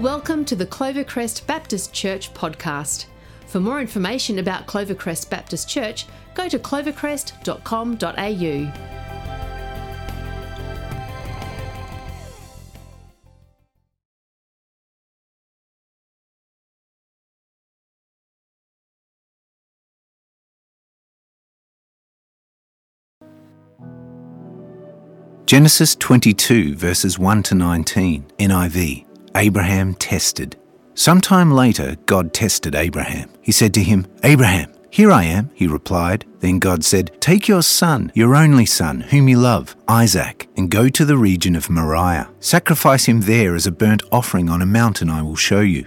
Welcome to the Clovercrest Baptist Church podcast. For more information about Clovercrest Baptist Church, go to clovercrest.com.au. Genesis 22, verses 1 to 19, NIV. Abraham tested. Sometime later, God tested Abraham. He said to him, Abraham, here I am, he replied. Then God said, Take your son, your only son, whom you love, Isaac, and go to the region of Moriah. Sacrifice him there as a burnt offering on a mountain I will show you.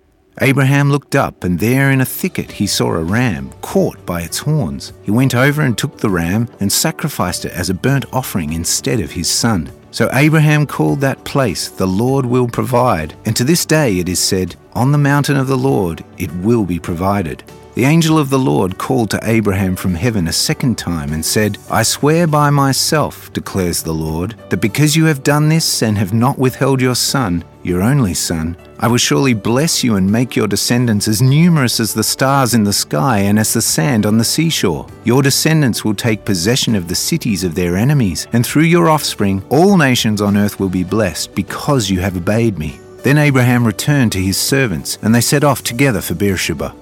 Abraham looked up, and there in a thicket he saw a ram caught by its horns. He went over and took the ram and sacrificed it as a burnt offering instead of his son. So Abraham called that place, The Lord will provide. And to this day it is said, On the mountain of the Lord it will be provided. The angel of the Lord called to Abraham from heaven a second time and said, I swear by myself, declares the Lord, that because you have done this and have not withheld your son, your only son, I will surely bless you and make your descendants as numerous as the stars in the sky and as the sand on the seashore. Your descendants will take possession of the cities of their enemies, and through your offspring, all nations on earth will be blessed because you have obeyed me. Then Abraham returned to his servants, and they set off together for Beersheba.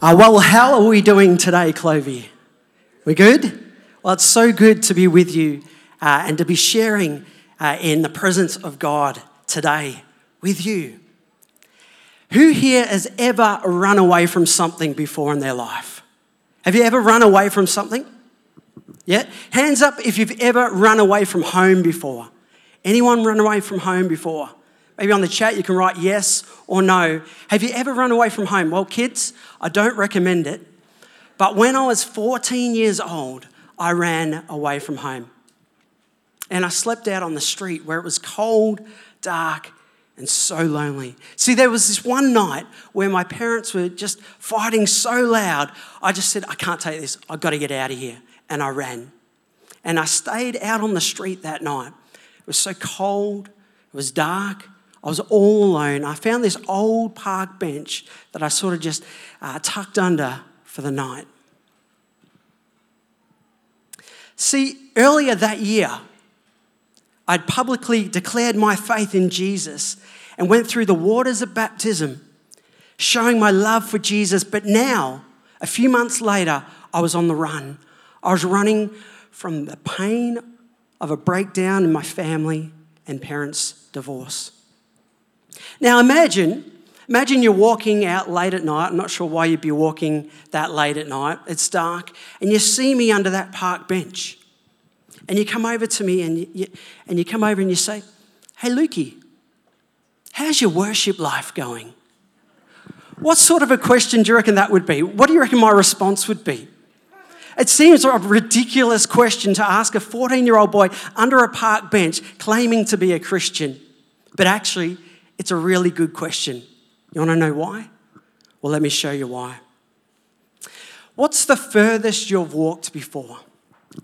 Uh, well, how are we doing today, Clovey? We good? Well, it's so good to be with you uh, and to be sharing uh, in the presence of God today with you. Who here has ever run away from something before in their life? Have you ever run away from something? Yeah? Hands up if you've ever run away from home before. Anyone run away from home before? Maybe on the chat you can write yes or no. Have you ever run away from home? Well, kids, I don't recommend it. But when I was 14 years old, I ran away from home. And I slept out on the street where it was cold, dark, and so lonely. See, there was this one night where my parents were just fighting so loud, I just said, I can't take this. I've got to get out of here. And I ran. And I stayed out on the street that night. It was so cold, it was dark, I was all alone. I found this old park bench that I sort of just uh, tucked under for the night. See, earlier that year, I'd publicly declared my faith in Jesus and went through the waters of baptism, showing my love for Jesus. But now, a few months later, I was on the run. I was running from the pain of a breakdown in my family and parents' divorce. Now imagine, imagine you're walking out late at night. I'm not sure why you'd be walking that late at night. It's dark, and you see me under that park bench. And you come over to me and you, and you come over and you say, Hey, Lukey, how's your worship life going? What sort of a question do you reckon that would be? What do you reckon my response would be? It seems a ridiculous question to ask a 14 year old boy under a park bench claiming to be a Christian. But actually, it's a really good question. You want to know why? Well, let me show you why. What's the furthest you've walked before?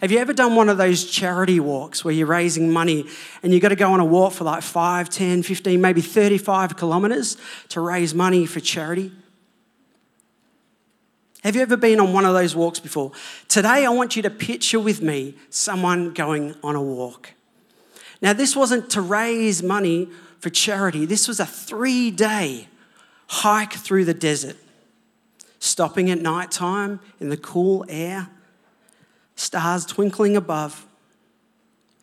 Have you ever done one of those charity walks where you're raising money and you've got to go on a walk for like 5, 10, 15, maybe 35 kilometres to raise money for charity? Have you ever been on one of those walks before? Today, I want you to picture with me someone going on a walk. Now, this wasn't to raise money for charity, this was a three day hike through the desert, stopping at night time in the cool air stars twinkling above,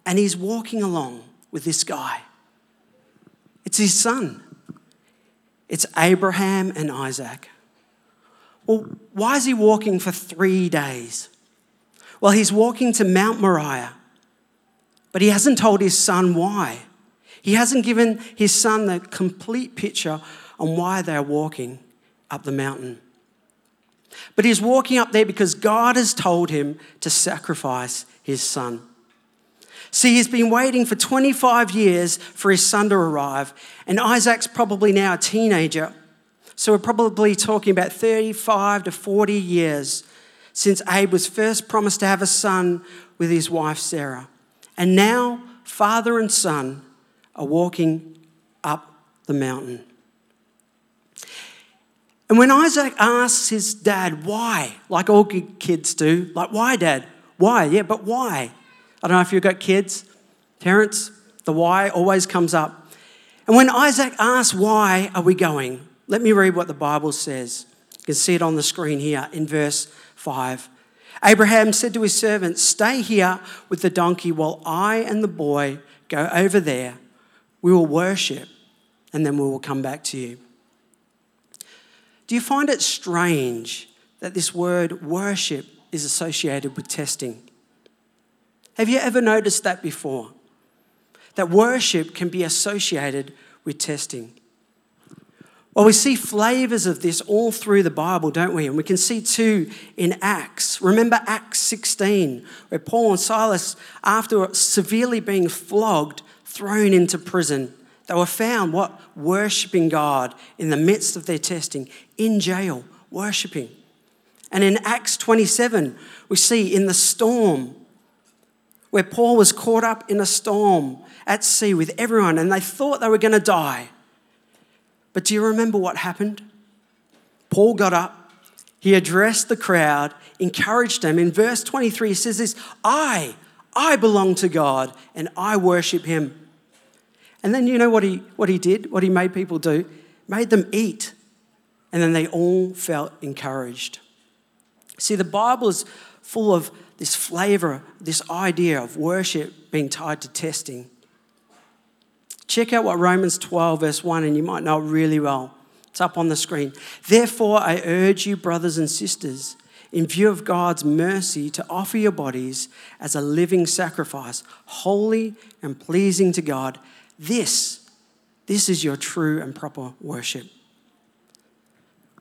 and he's walking along with this guy. It's his son. It's Abraham and Isaac. Well, why is he walking for three days? Well, he's walking to Mount Moriah, but he hasn't told his son why. He hasn't given his son the complete picture on why they're walking up the mountain. But he's walking up there because God has told him to sacrifice his son. See, he's been waiting for 25 years for his son to arrive, and Isaac's probably now a teenager. So we're probably talking about 35 to 40 years since Abe was first promised to have a son with his wife Sarah. And now, father and son are walking up the mountain. And when Isaac asks his dad why, like all kids do, like, why, dad? Why? Yeah, but why? I don't know if you've got kids, parents, the why always comes up. And when Isaac asks, why are we going? Let me read what the Bible says. You can see it on the screen here in verse 5. Abraham said to his servant, Stay here with the donkey while I and the boy go over there. We will worship and then we will come back to you. Do you find it strange that this word worship is associated with testing? Have you ever noticed that before? That worship can be associated with testing. Well, we see flavors of this all through the Bible, don't we? And we can see two in Acts. Remember Acts 16, where Paul and Silas, after severely being flogged, thrown into prison, they were found what? Worshipping God in the midst of their testing, in jail, worshipping. And in Acts 27, we see in the storm where Paul was caught up in a storm at sea with everyone and they thought they were going to die. But do you remember what happened? Paul got up, he addressed the crowd, encouraged them. In verse 23, he says this I, I belong to God and I worship him. And then you know what he, what he did, what he made people do? Made them eat. And then they all felt encouraged. See, the Bible is full of this flavor, this idea of worship being tied to testing. Check out what Romans 12, verse 1, and you might know it really well. It's up on the screen. Therefore, I urge you, brothers and sisters, in view of God's mercy, to offer your bodies as a living sacrifice, holy and pleasing to God. This, this is your true and proper worship.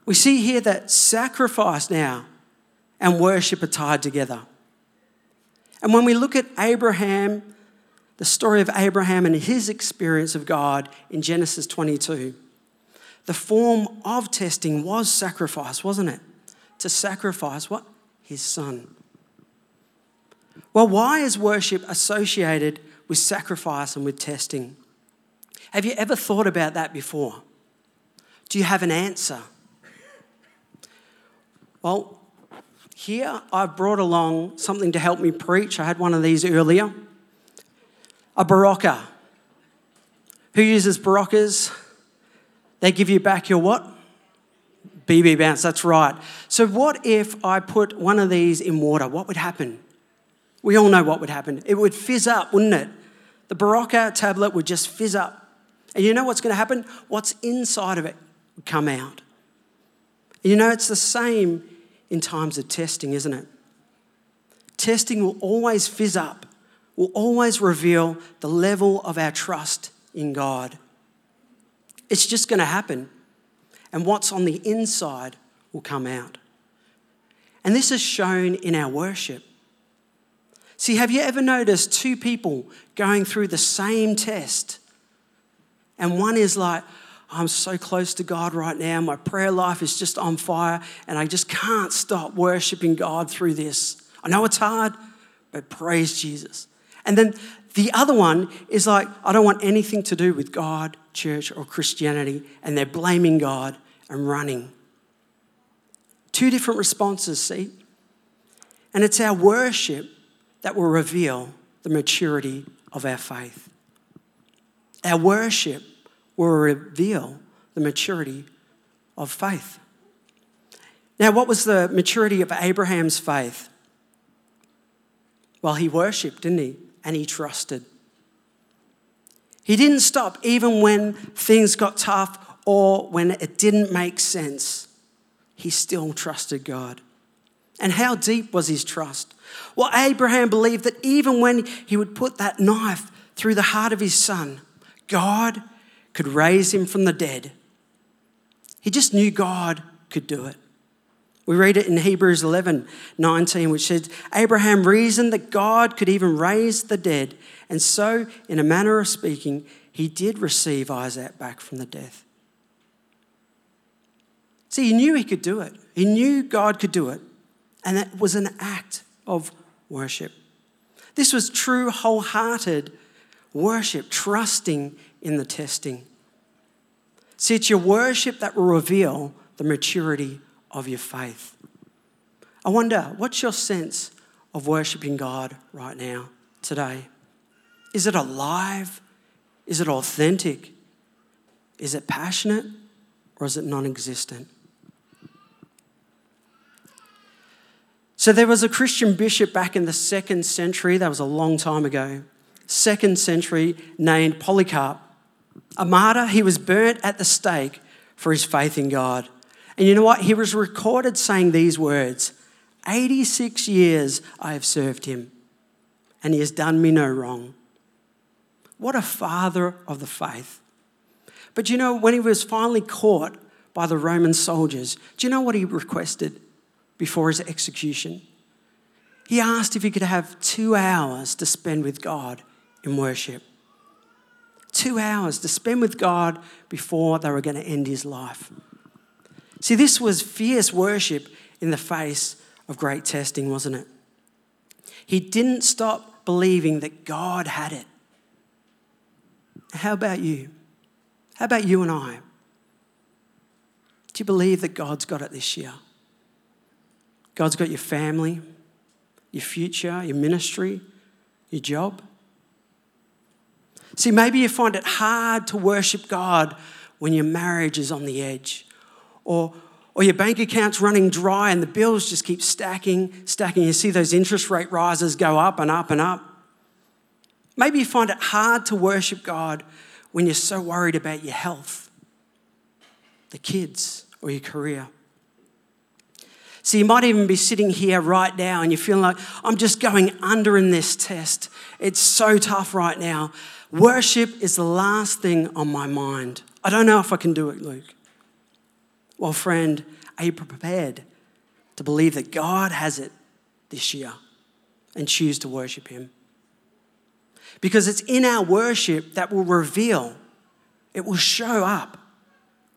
We see here that sacrifice now and worship are tied together. And when we look at Abraham, the story of Abraham and his experience of God in Genesis 22, the form of testing was sacrifice, wasn't it? To sacrifice what? His son. Well, why is worship associated with sacrifice and with testing? Have you ever thought about that before? Do you have an answer? Well, here I've brought along something to help me preach. I had one of these earlier a Berocca. Who uses Beroccas? They give you back your what? BB bounce, that's right. So, what if I put one of these in water? What would happen? We all know what would happen. It would fizz up, wouldn't it? The Berocca tablet would just fizz up. And you know what's going to happen? What's inside of it will come out. And you know, it's the same in times of testing, isn't it? Testing will always fizz up, will always reveal the level of our trust in God. It's just going to happen. And what's on the inside will come out. And this is shown in our worship. See, have you ever noticed two people going through the same test? And one is like, I'm so close to God right now. My prayer life is just on fire, and I just can't stop worshiping God through this. I know it's hard, but praise Jesus. And then the other one is like, I don't want anything to do with God, church, or Christianity, and they're blaming God and running. Two different responses, see? And it's our worship that will reveal the maturity of our faith. Our worship will reveal the maturity of faith. Now, what was the maturity of Abraham's faith? Well, he worshipped, didn't he? And he trusted. He didn't stop even when things got tough or when it didn't make sense. He still trusted God. And how deep was his trust? Well, Abraham believed that even when he would put that knife through the heart of his son, God could raise him from the dead. He just knew God could do it. We read it in Hebrews 11 19, which says, Abraham reasoned that God could even raise the dead. And so, in a manner of speaking, he did receive Isaac back from the death. See, he knew he could do it. He knew God could do it. And that was an act of worship. This was true, wholehearted worship, trusting in the testing. See, it's your worship that will reveal the maturity of your faith. I wonder, what's your sense of worshiping God right now, today? Is it alive? Is it authentic? Is it passionate? Or is it non existent? So there was a Christian bishop back in the second century, that was a long time ago, second century, named Polycarp. A martyr, he was burnt at the stake for his faith in God. And you know what? He was recorded saying these words 86 years I have served him, and he has done me no wrong. What a father of the faith. But you know, when he was finally caught by the Roman soldiers, do you know what he requested before his execution? He asked if he could have two hours to spend with God in worship. Two hours to spend with God before they were going to end his life. See, this was fierce worship in the face of great testing, wasn't it? He didn't stop believing that God had it. How about you? How about you and I? Do you believe that God's got it this year? God's got your family, your future, your ministry, your job. See, maybe you find it hard to worship God when your marriage is on the edge or, or your bank account's running dry and the bills just keep stacking, stacking. You see those interest rate rises go up and up and up. Maybe you find it hard to worship God when you're so worried about your health, the kids, or your career. So you might even be sitting here right now and you're feeling like, I'm just going under in this test. It's so tough right now. Worship is the last thing on my mind. I don't know if I can do it, Luke. Well, friend, are you prepared to believe that God has it this year and choose to worship Him? Because it's in our worship that will reveal, it will show up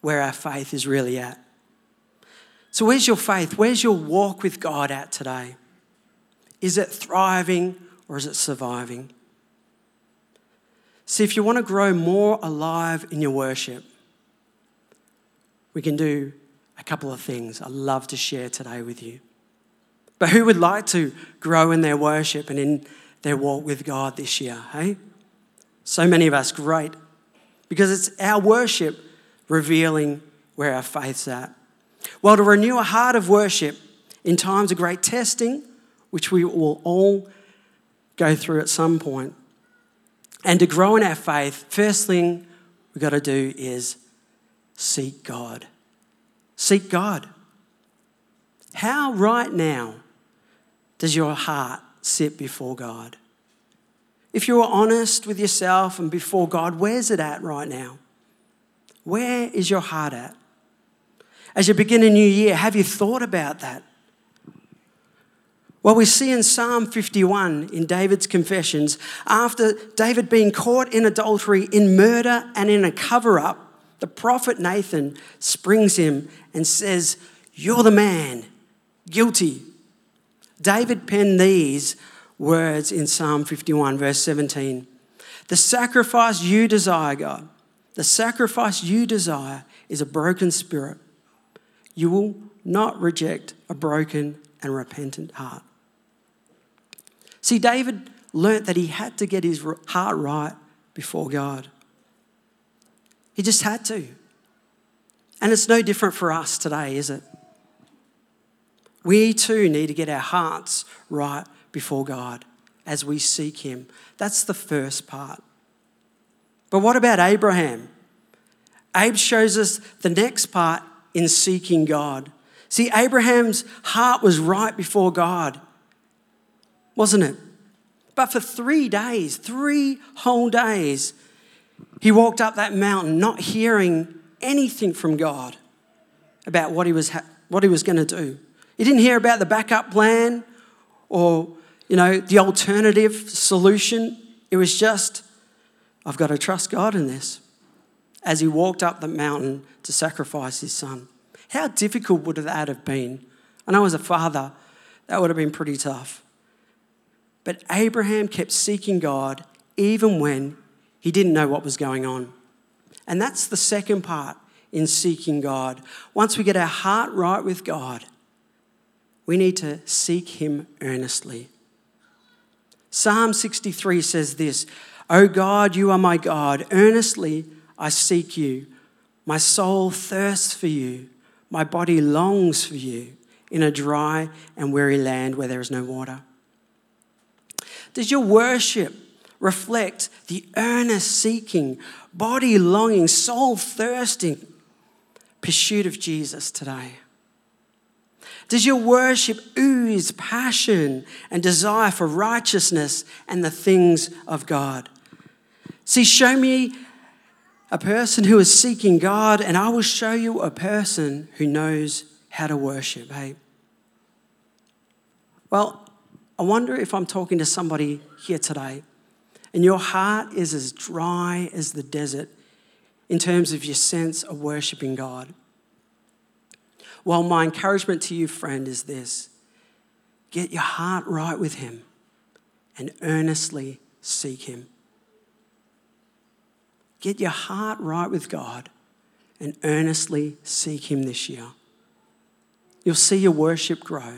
where our faith is really at. So, where's your faith? Where's your walk with God at today? Is it thriving or is it surviving? See, if you want to grow more alive in your worship, we can do a couple of things I'd love to share today with you. But who would like to grow in their worship and in their walk with God this year, hey? So many of us, great. Because it's our worship revealing where our faith's at. Well, to renew a heart of worship in times of great testing, which we will all go through at some point, and to grow in our faith, first thing we've got to do is seek God. Seek God. How right now does your heart sit before God? If you're honest with yourself and before God, where's it at right now? Where is your heart at? As you begin a new year, have you thought about that? Well, we see in Psalm 51 in David's confessions, after David being caught in adultery, in murder, and in a cover up, the prophet Nathan springs him and says, You're the man, guilty. David penned these words in Psalm 51, verse 17. The sacrifice you desire, God, the sacrifice you desire is a broken spirit. You will not reject a broken and repentant heart. See, David learnt that he had to get his heart right before God. He just had to. And it's no different for us today, is it? We too need to get our hearts right before God as we seek Him. That's the first part. But what about Abraham? Abe shows us the next part in seeking God. See, Abraham's heart was right before God, wasn't it? But for three days, three whole days, he walked up that mountain not hearing anything from God about what he was, ha- what he was going to do. He didn't hear about the backup plan or, you know, the alternative solution. It was just, I've got to trust God in this. As he walked up the mountain to sacrifice his son. How difficult would that have been? I know as a father, that would have been pretty tough. But Abraham kept seeking God even when he didn't know what was going on. And that's the second part in seeking God. Once we get our heart right with God, we need to seek Him earnestly. Psalm 63 says this O God, you are my God. Earnestly I seek you. My soul thirsts for you. My body longs for you in a dry and weary land where there is no water. Does your worship reflect the earnest seeking, body longing, soul thirsting pursuit of Jesus today? Does your worship ooze passion and desire for righteousness and the things of God? See, show me a person who is seeking God, and I will show you a person who knows how to worship. Hey? Well, I wonder if I'm talking to somebody here today, and your heart is as dry as the desert in terms of your sense of worshiping God. Well, my encouragement to you, friend, is this get your heart right with Him and earnestly seek Him. Get your heart right with God and earnestly seek Him this year. You'll see your worship grow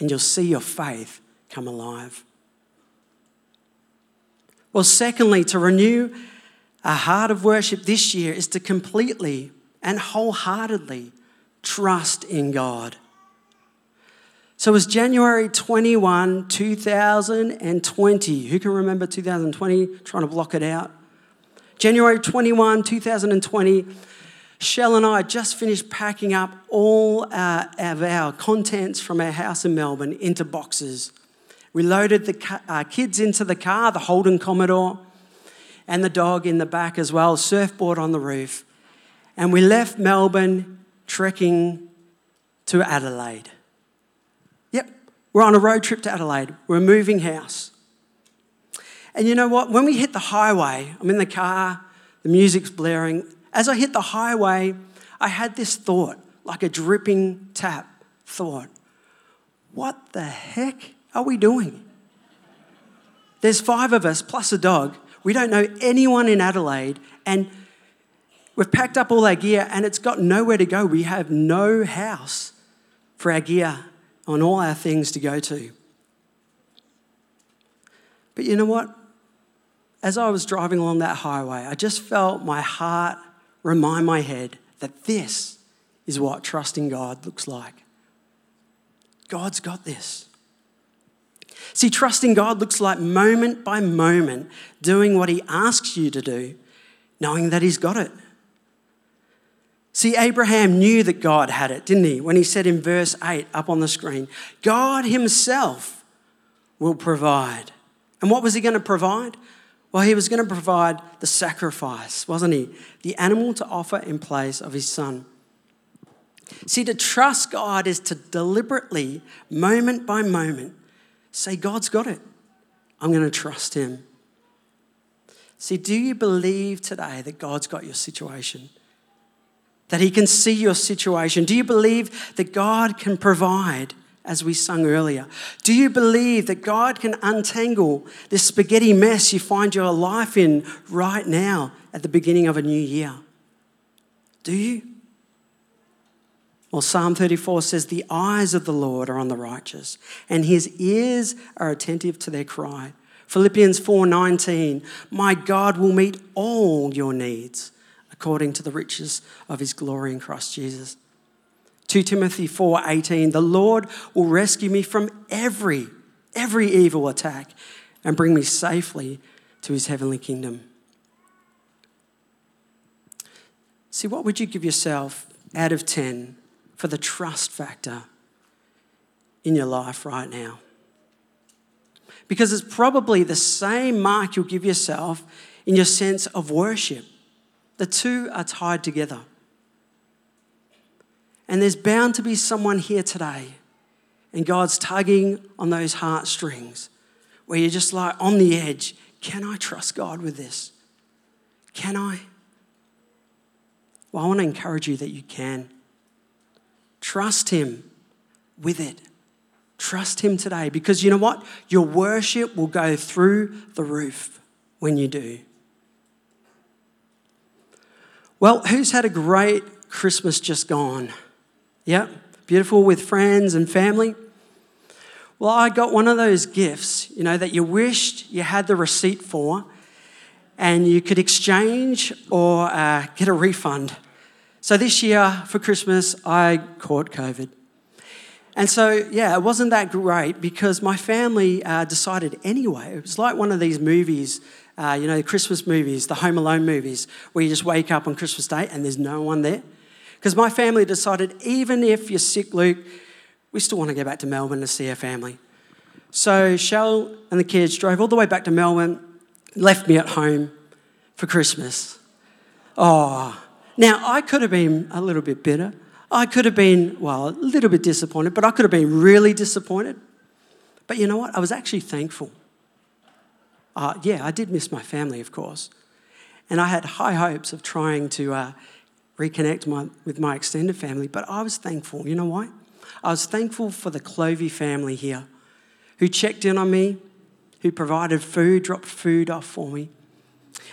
and you'll see your faith come alive. Well, secondly, to renew a heart of worship this year is to completely and wholeheartedly trust in God. So it was January 21, 2020. Who can remember 2020? Trying to block it out. January 21, 2020. Shell and I just finished packing up all uh, of our contents from our house in Melbourne into boxes. We loaded the uh, kids into the car, the Holden Commodore, and the dog in the back as well, surfboard on the roof. And we left Melbourne trekking to Adelaide. Yep, we're on a road trip to Adelaide. We're moving house. And you know what? When we hit the highway, I'm in the car, the music's blaring, as I hit the highway, I had this thought, like a dripping tap thought. What the heck are we doing? There's five of us plus a dog. We don't know anyone in Adelaide, and we've packed up all our gear, and it's got nowhere to go. We have no house for our gear on all our things to go to. But you know what? As I was driving along that highway, I just felt my heart remind my head that this is what trusting God looks like. God's got this. See, trusting God looks like moment by moment doing what He asks you to do, knowing that He's got it. See, Abraham knew that God had it, didn't he? When he said in verse 8 up on the screen, God Himself will provide. And what was He going to provide? Well, he was going to provide the sacrifice, wasn't he? The animal to offer in place of his son. See, to trust God is to deliberately, moment by moment, say, God's got it. I'm going to trust him. See, do you believe today that God's got your situation? That he can see your situation? Do you believe that God can provide as we sung earlier? Do you believe that God can untangle this spaghetti mess you find your life in right now at the beginning of a new year? Do you? Well, Psalm 34 says, The eyes of the Lord are on the righteous, and his ears are attentive to their cry. Philippians 4:19, My God will meet all your needs according to the riches of his glory in Christ Jesus. 2 Timothy 4:18 The Lord will rescue me from every every evil attack and bring me safely to his heavenly kingdom. See what would you give yourself out of 10 for the trust factor in your life right now? Because it's probably the same mark you'll give yourself in your sense of worship. The two are tied together. And there's bound to be someone here today, and God's tugging on those heartstrings where you're just like on the edge. Can I trust God with this? Can I? Well, I want to encourage you that you can. Trust Him with it. Trust Him today because you know what? Your worship will go through the roof when you do. Well, who's had a great Christmas just gone? Yeah, beautiful with friends and family. Well, I got one of those gifts, you know, that you wished you had the receipt for and you could exchange or uh, get a refund. So this year for Christmas, I caught COVID. And so, yeah, it wasn't that great because my family uh, decided anyway. It was like one of these movies, uh, you know, the Christmas movies, the Home Alone movies, where you just wake up on Christmas Day and there's no one there. Because my family decided, even if you're sick, Luke, we still want to go back to Melbourne to see our family. So Shell and the kids drove all the way back to Melbourne, left me at home for Christmas. Oh, now I could have been a little bit bitter. I could have been, well, a little bit disappointed, but I could have been really disappointed. But you know what? I was actually thankful. Uh, yeah, I did miss my family, of course. And I had high hopes of trying to uh, reconnect my, with my extended family, but I was thankful. You know why? I was thankful for the Clovey family here who checked in on me, who provided food, dropped food off for me.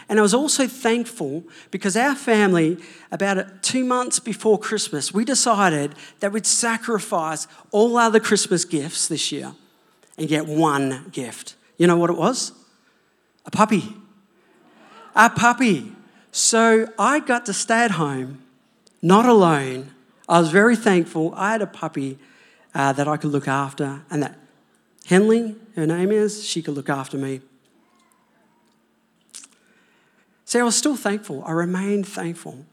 And I was also thankful because our family, about two months before Christmas, we decided that we'd sacrifice all other Christmas gifts this year and get one gift. You know what it was? A puppy. A puppy. So I got to stay at home, not alone. I was very thankful. I had a puppy uh, that I could look after, and that Henley, her name is, she could look after me. See, I was still thankful. I remained thankful.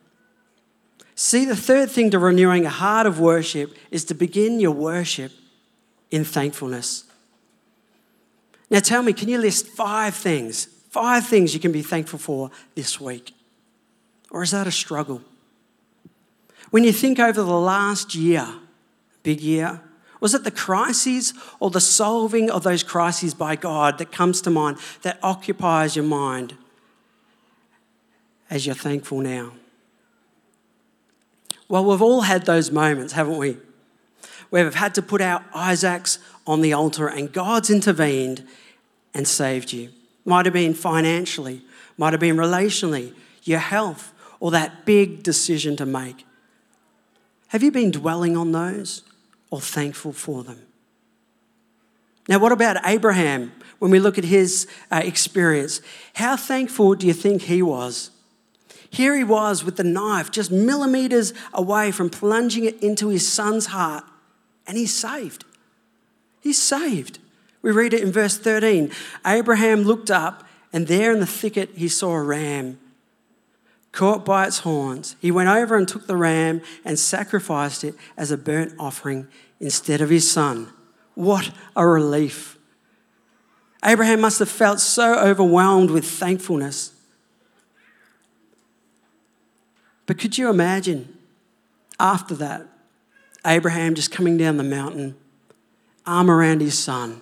See, the third thing to renewing a heart of worship is to begin your worship in thankfulness. Now, tell me, can you list five things, five things you can be thankful for this week? Or is that a struggle? When you think over the last year, big year, was it the crises or the solving of those crises by God that comes to mind, that occupies your mind as you're thankful now? Well, we've all had those moments, haven't we? Where we've had to put our Isaacs on the altar and God's intervened and saved you. Might have been financially, might have been relationally, your health, or that big decision to make. Have you been dwelling on those or thankful for them? Now, what about Abraham when we look at his uh, experience? How thankful do you think he was? Here he was with the knife just millimeters away from plunging it into his son's heart, and he's saved. He's saved. We read it in verse 13. Abraham looked up, and there in the thicket he saw a ram caught by its horns. He went over and took the ram and sacrificed it as a burnt offering instead of his son. What a relief! Abraham must have felt so overwhelmed with thankfulness. But could you imagine after that, Abraham just coming down the mountain, arm around his son,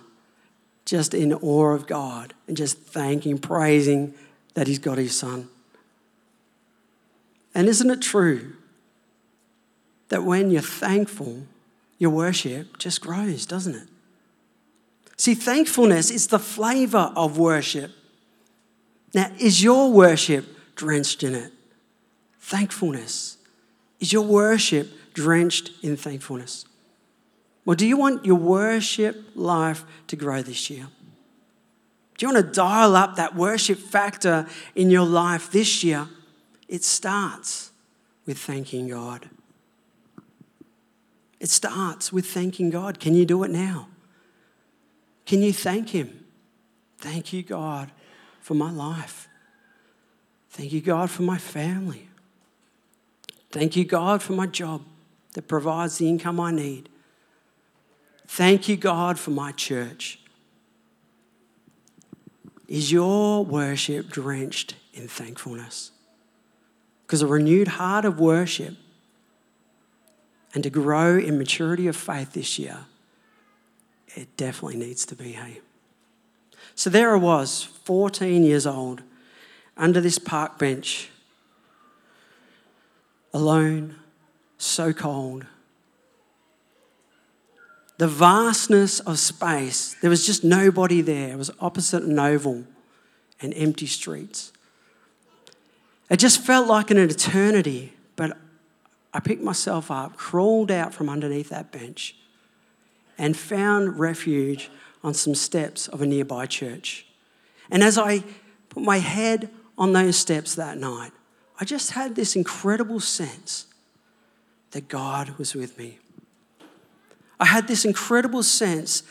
just in awe of God and just thanking, praising that he's got his son? And isn't it true that when you're thankful, your worship just grows, doesn't it? See, thankfulness is the flavor of worship. Now, is your worship drenched in it? Thankfulness. Is your worship drenched in thankfulness? Well, do you want your worship life to grow this year? Do you want to dial up that worship factor in your life this year? It starts with thanking God. It starts with thanking God. Can you do it now? Can you thank Him? Thank you, God, for my life. Thank you, God, for my family. Thank you, God, for my job that provides the income I need. Thank you, God, for my church. Is your worship drenched in thankfulness? Because a renewed heart of worship and to grow in maturity of faith this year, it definitely needs to be, hey? So there I was, 14 years old, under this park bench, alone, so cold. The vastness of space, there was just nobody there. It was opposite an oval and empty streets. It just felt like an eternity, but I picked myself up, crawled out from underneath that bench, and found refuge on some steps of a nearby church. And as I put my head on those steps that night, I just had this incredible sense that God was with me. I had this incredible sense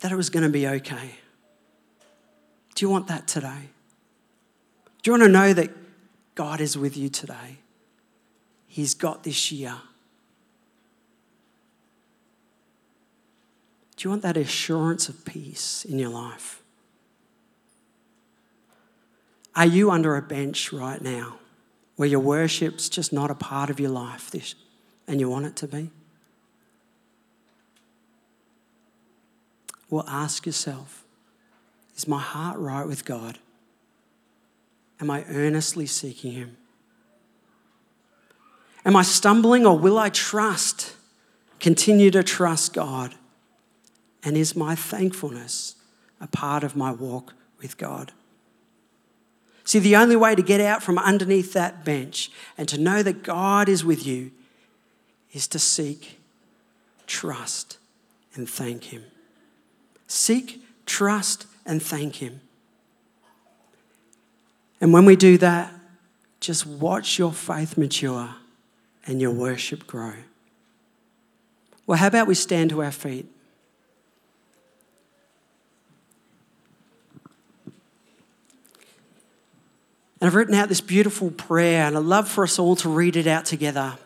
that it was going to be okay. Do you want that today? Do you want to know that God is with you today? He's got this year. Do you want that assurance of peace in your life? Are you under a bench right now where your worship's just not a part of your life this, and you want it to be? Well, ask yourself Is my heart right with God? Am I earnestly seeking Him? Am I stumbling or will I trust, continue to trust God? And is my thankfulness a part of my walk with God? See, the only way to get out from underneath that bench and to know that God is with you is to seek, trust, and thank Him. Seek, trust, and thank Him. And when we do that, just watch your faith mature and your worship grow. Well, how about we stand to our feet? And I've written out this beautiful prayer, and I'd love for us all to read it out together.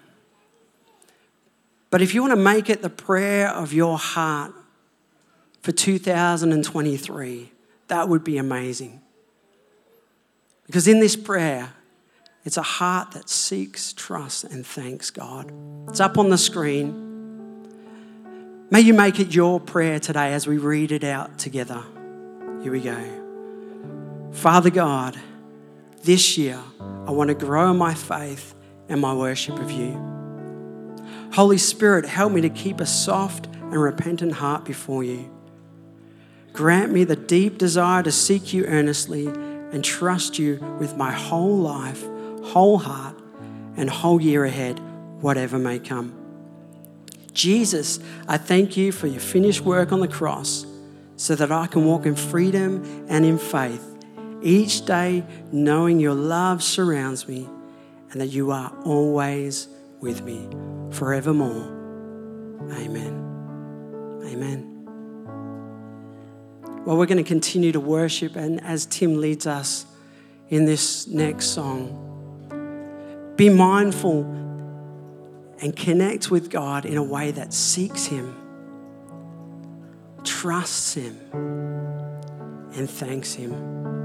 But if you want to make it the prayer of your heart for 2023, that would be amazing. Because in this prayer, it's a heart that seeks, trusts, and thanks God. It's up on the screen. May you make it your prayer today as we read it out together. Here we go. Father God, this year, I want to grow in my faith and my worship of you. Holy Spirit, help me to keep a soft and repentant heart before you. Grant me the deep desire to seek you earnestly and trust you with my whole life, whole heart, and whole year ahead, whatever may come. Jesus, I thank you for your finished work on the cross so that I can walk in freedom and in faith each day knowing your love surrounds me and that you are always with me forevermore. Amen. Amen. Well, we're going to continue to worship, and as Tim leads us in this next song, be mindful and connect with God in a way that seeks Him, trusts Him, and thanks Him.